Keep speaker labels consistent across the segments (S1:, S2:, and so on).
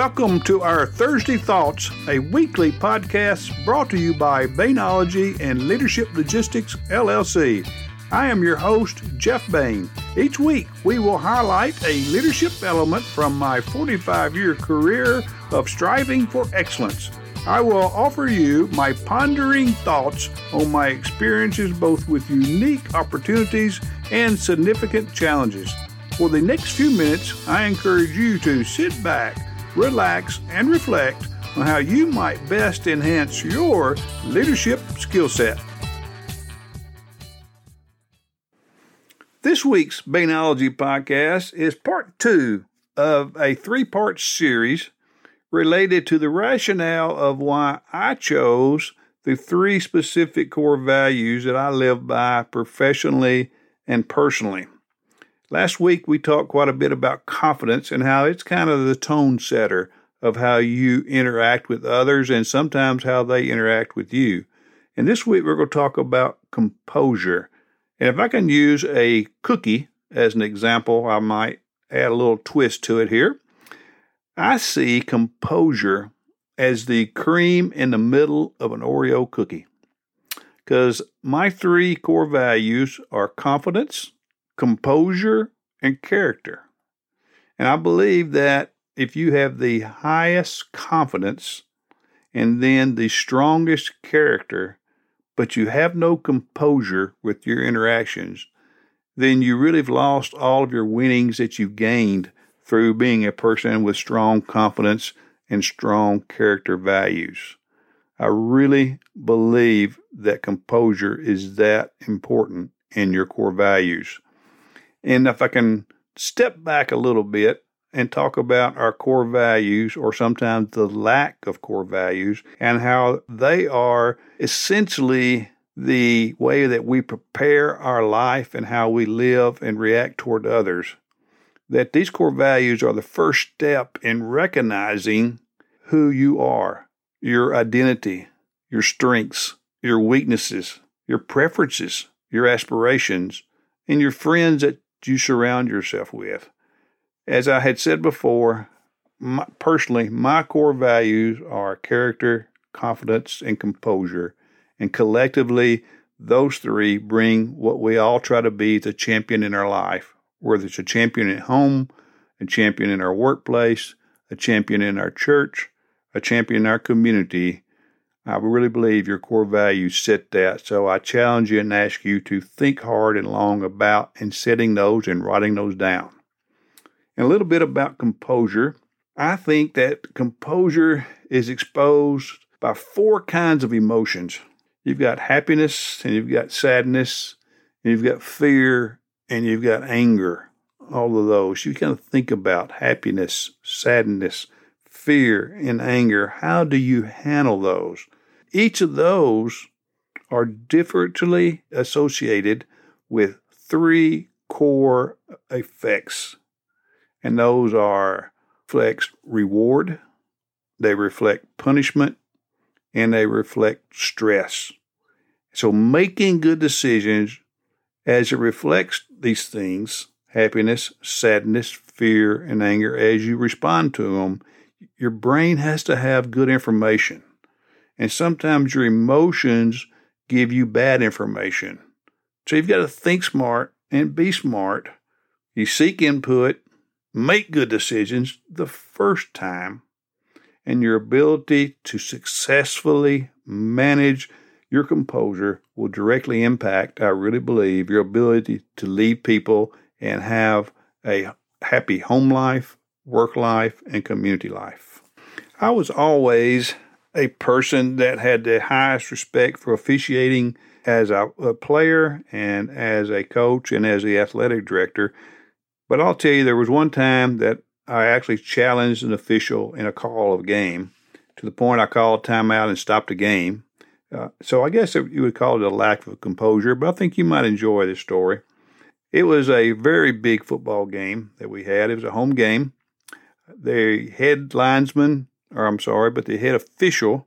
S1: Welcome to our Thursday Thoughts, a weekly podcast brought to you by Bainology and Leadership Logistics LLC. I am your host, Jeff Bain. Each week, we will highlight a leadership element from my 45 year career of striving for excellence. I will offer you my pondering thoughts on my experiences both with unique opportunities and significant challenges. For the next few minutes, I encourage you to sit back, relax, and reflect on how you might best enhance your leadership skill set. This week's Bainology podcast is part two of a three part series related to the rationale of why I chose the three specific core values that I live by professionally and personally. Last week, we talked quite a bit about confidence and how it's kind of the tone setter of how you interact with others and sometimes how they interact with you. And this week, we're going to talk about composure. And if I can use a cookie as an example, I might add a little twist to it here. I see composure as the cream in the middle of an Oreo cookie. Because my three core values are confidence, composure, and character. And I believe that if you have the highest confidence and then the strongest character, but you have no composure with your interactions, then you really have lost all of your winnings that you've gained through being a person with strong confidence and strong character values. I really believe that composure is that important in your core values. And if I can step back a little bit and talk about our core values, or sometimes the lack of core values, and how they are essentially the way that we prepare our life and how we live and react toward others. That these core values are the first step in recognizing who you are, your identity, your strengths, your weaknesses, your preferences, your aspirations, and your friends that you surround yourself with. As I had said before, my, personally, my core values are character, confidence, and composure. And collectively, those three bring what we all try to be the champion in our life, whether it's a champion at home, a champion in our workplace, a champion in our church, a champion in our community. I really believe your core values set that. So I challenge you and ask you to think hard and long about and setting those and writing those down. And a little bit about composure. I think that composure is exposed by four kinds of emotions. You've got happiness, and you've got sadness, and you've got fear, and you've got anger. All of those. You kind of think about happiness, sadness, fear, and anger. How do you handle those? Each of those are differently associated with three core effects. And those are reflect reward, they reflect punishment, and they reflect stress. So making good decisions as it reflects these things, happiness, sadness, fear, and anger, as you respond to them, your brain has to have good information. And sometimes your emotions give you bad information. So you've got to think smart and be smart. You seek input, make good decisions the first time, and your ability to successfully manage your composure will directly impact, I really believe, your ability to lead people and have a happy home life, work life, and community life. I was always a person that had the highest respect for officiating as a, a, player and as a coach and as the athletic director. But I'll tell you, there was one time that I actually challenged an official in a call of game to the point I called timeout and stopped the game. Uh, so I guess you would call it a lack of composure, but I think you might enjoy this story. It was a very big football game that we had. It was a home game. The head linesman or I'm sorry, but the head official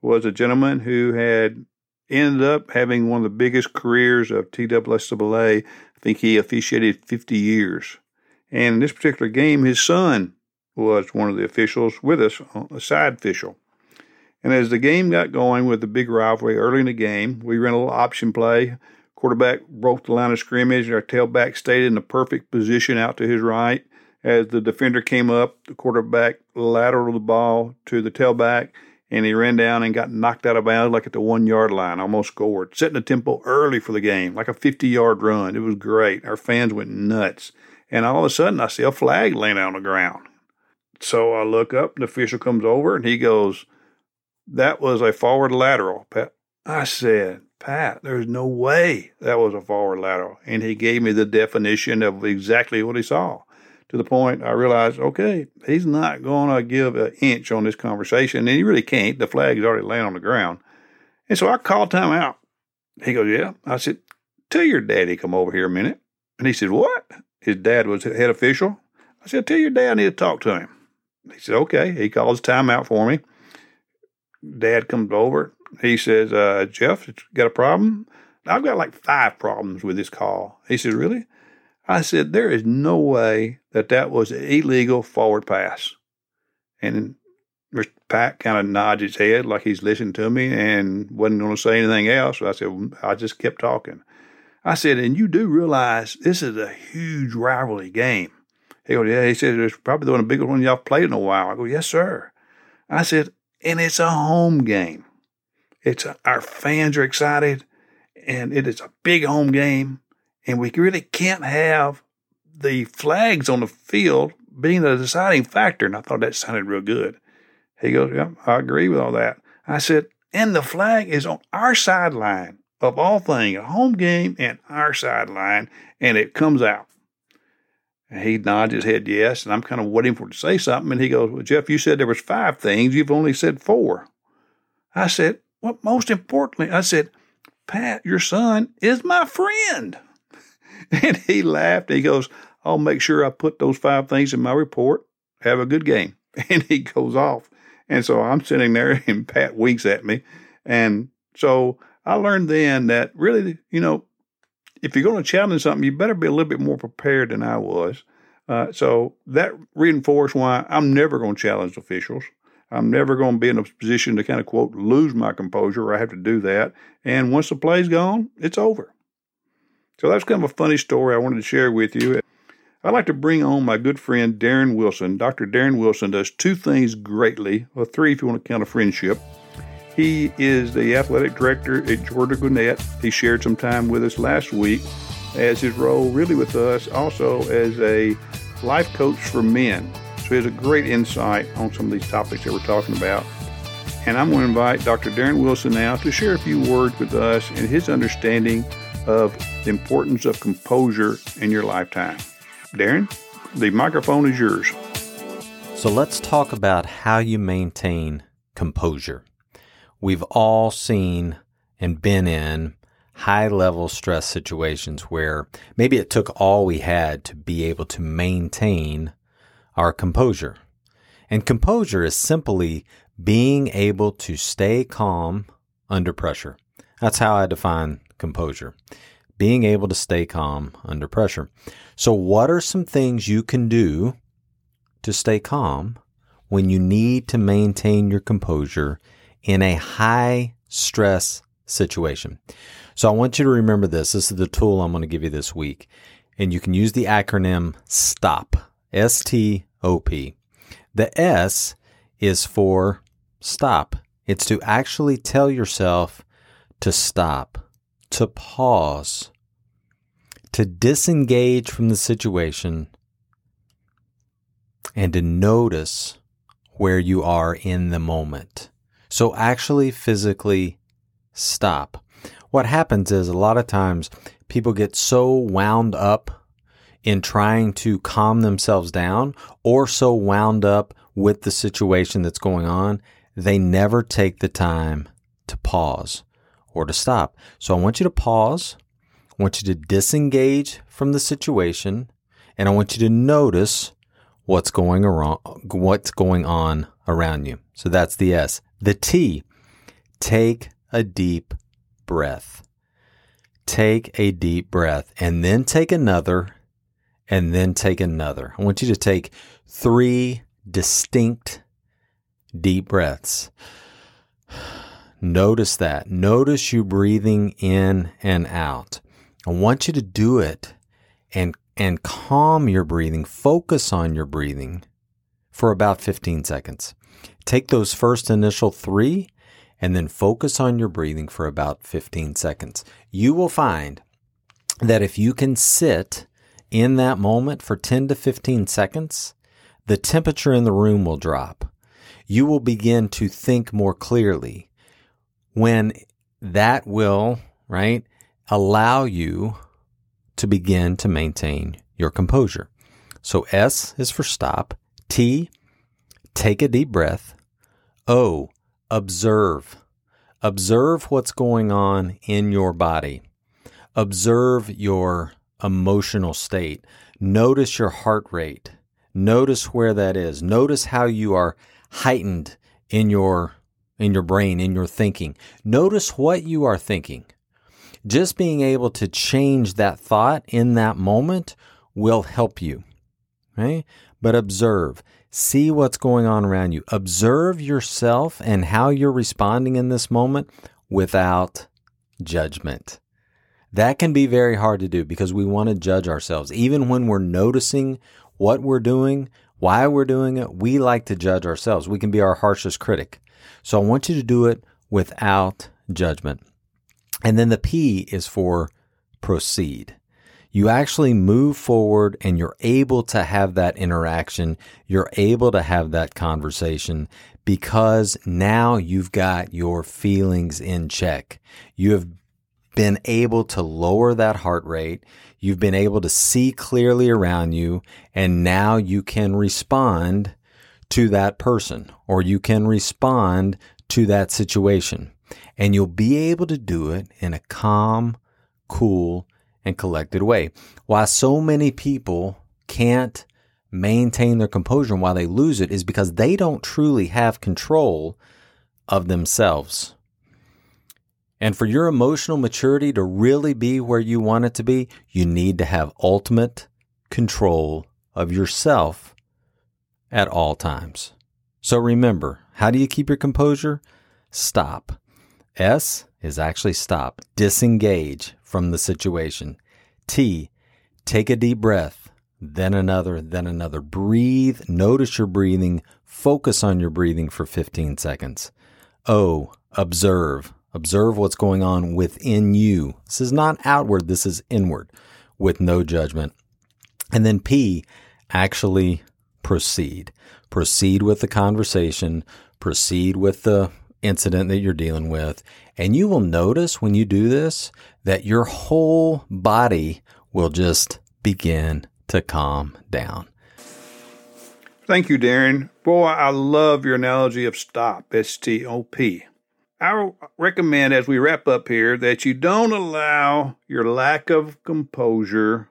S1: was a gentleman who had ended up having one of the biggest careers of TWSAA. I think he officiated 50 years. And in this particular game, his son was one of the officials with us, uh, a side official. And as the game got going with the big rivalry early in the game, we ran a little option play. Quarterback broke the line of scrimmage. Our tailback stayed in the perfect position out to his right. As the defender came up, the quarterback lateraled the ball to the tailback, and he ran down and got knocked out of bounds like at the one yard line, almost scored, setting the tempo early for the game, like a 50 yard run. It was great. Our fans went nuts. And all of a sudden, I see a flag laying on the ground. So I look up, and the official comes over, and he goes, That was a forward lateral, Pat. I said, Pat, there's no way that was a forward lateral. And he gave me the definition of exactly what he saw to the point I realized, okay, he's not going to give an inch on this conversation, and he really can't. The flag is already laying on the ground. And so I called time out. He goes, yeah. I said, tell your daddy come over here a minute. And he said, what? His dad was head official. I said, tell your dad I need to talk to him. He said, okay. He calls time out for me. Dad comes over. He says, uh, Jeff, got a problem? I've got like five problems with this call. He says, really? I said, there is no way that that was an illegal forward pass. And Mr. Pat kind of nods his head like he's listening to me and wasn't going to say anything else. So I said, mm, I just kept talking. I said, and you do realize this is a huge rivalry game. He goes, yeah. He said, it's probably the one the biggest ones y'all played in a while. I go, yes, sir. I said, and it's a home game. It's a, our fans are excited, and it is a big home game. And we really can't have the flags on the field being the deciding factor. And I thought that sounded real good. He goes, Yeah, I agree with all that. I said, And the flag is on our sideline of all things, a home game and our sideline, and it comes out. And he nods his head yes, and I'm kind of waiting for him to say something. And he goes, Well, Jeff, you said there was five things. You've only said four. I said, Well, most importantly, I said, Pat, your son is my friend. And he laughed. He goes, I'll make sure I put those five things in my report. Have a good game. And he goes off. And so I'm sitting there and Pat winks at me. And so I learned then that really, you know, if you're going to challenge something, you better be a little bit more prepared than I was. Uh, so that reinforced why I'm never going to challenge officials. I'm never going to be in a position to kind of quote lose my composure. I have to do that. And once the play's gone, it's over. So that's kind of a funny story I wanted to share with you. I'd like to bring on my good friend Darren Wilson. Dr. Darren Wilson does two things greatly, or three if you want to count a friendship. He is the athletic director at Georgia Gwinnett. He shared some time with us last week as his role really with us, also as a life coach for men. So he has a great insight on some of these topics that we're talking about. And I'm going to invite Dr. Darren Wilson now to share a few words with us and his understanding of the importance of composure in your lifetime. Darren, the microphone is yours.
S2: So let's talk about how you maintain composure. We've all seen and been in high level stress situations where maybe it took all we had to be able to maintain our composure. And composure is simply being able to stay calm under pressure. That's how I define composure. Being able to stay calm under pressure. So, what are some things you can do to stay calm when you need to maintain your composure in a high stress situation? So, I want you to remember this. This is the tool I'm going to give you this week. And you can use the acronym STOP. S T O P. The S is for stop. It's to actually tell yourself to stop to pause, to disengage from the situation, and to notice where you are in the moment. So actually physically stop. What happens is a lot of times people get so wound up in trying to calm themselves down or so wound up with the situation that's going on, they never take the time to pause or to stop. So I want you to pause. I want you to disengage from the situation and I want you to notice what's going around, what's going on around you. So that's the S. The T, take a deep breath. Take a deep breath and then take another and then take another. I want you to take three distinct deep breaths. Notice that. Notice you breathing in and out. I want you to do it and and calm your breathing. Focus on your breathing for about 15 seconds. Take those first initial 3 and then focus on your breathing for about 15 seconds. You will find that if you can sit in that moment for 10 to 15 seconds, the temperature in the room will drop. You will begin to think more clearly when that will, right, allow you to begin to maintain your composure. So S is for stop. T, take a deep breath. O, observe. Observe what's going on in your body. Observe your emotional state. Notice your heart rate. Notice where that is. Notice how you are heightened in your in your brain, in your thinking. Notice what you are thinking. Just being able to change that thought in that moment will help you. Right? But observe. See what's going on around you. Observe yourself and how you're responding in this moment without judgment. That can be very hard to do because we want to judge ourselves. Even when we're noticing what we're doing, why we're doing it, we like to judge ourselves. We can be our harshest critic. So I want you to do it without judgment. And then the P is for proceed. You actually move forward and you're able to have that interaction. You're able to have that conversation because now you've got your feelings in check. You have been able to lower that heart rate. You've been able to see clearly around you, and now you can respond to that person or you can respond to that situation. And you'll be able to do it in a calm, cool, and collected way. Why so many people can't maintain their composure and why they lose it is because they don't truly have control of themselves. And for your emotional maturity to really be where you want it to be, you need to have ultimate control of yourself at all times. So remember, how do you keep your composure? Stop. S is actually stop, disengage from the situation. T, take a deep breath, then another, then another. Breathe, notice your breathing, focus on your breathing for 15 seconds. O, observe, Observe what's going on within you. This is not outward, this is inward with no judgment. And then P, actually proceed. Proceed with the conversation, proceed with the incident that you're dealing with. And you will notice when you do this that your whole body will just begin to calm down.
S1: Thank you, Darren. Boy, I love your analogy of stop, S T O P. I recommend as we wrap up here that you don't allow your lack of composure,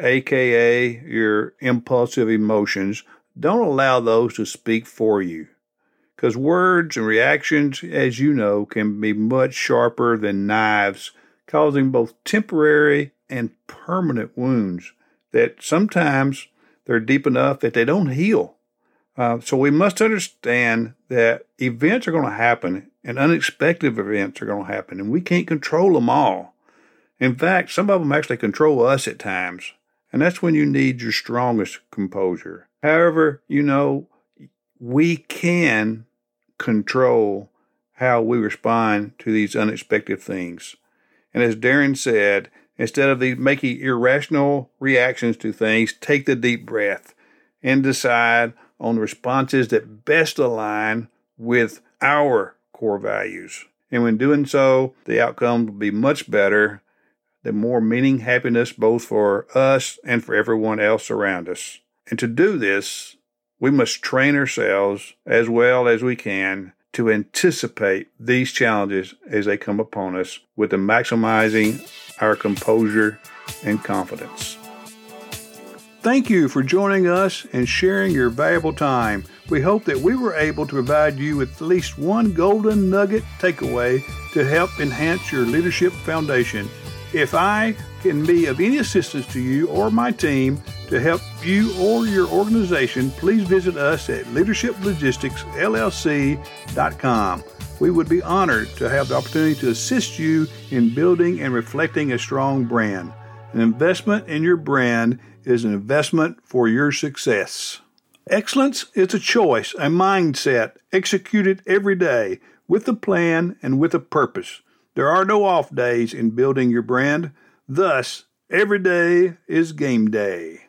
S1: aka your impulsive emotions, don't allow those to speak for you. Because words and reactions, as you know, can be much sharper than knives, causing both temporary and permanent wounds that sometimes they're deep enough that they don't heal. Uh, so we must understand that events are going to happen and unexpected events are going to happen, and we can't control them all. In fact, some of them actually control us at times, and that's when you need your strongest composure. However, you know, we can control how we respond to these unexpected things. And as Darren said, instead of the making irrational reactions to things, take the deep breath and decide on responses that best align with our core values. And when doing so, the outcome will be much better, the more meaning, happiness both for us and for everyone else around us. And to do this, we must train ourselves as well as we can to anticipate these challenges as they come upon us with the maximizing our composure and confidence. Thank you for joining us and sharing your valuable time. We hope that we were able to provide you with at least one golden nugget takeaway to help enhance your leadership foundation. If I can be of any assistance to you or my team to help you or your organization, please visit us at leadershiplogisticsllc.com. We would be honored to have the opportunity to assist you in building and reflecting a strong brand. An investment in your brand is an investment for your success. Excellence is a choice, a mindset executed every day with a plan and with a purpose. There are no off days in building your brand. Thus, every day is game day.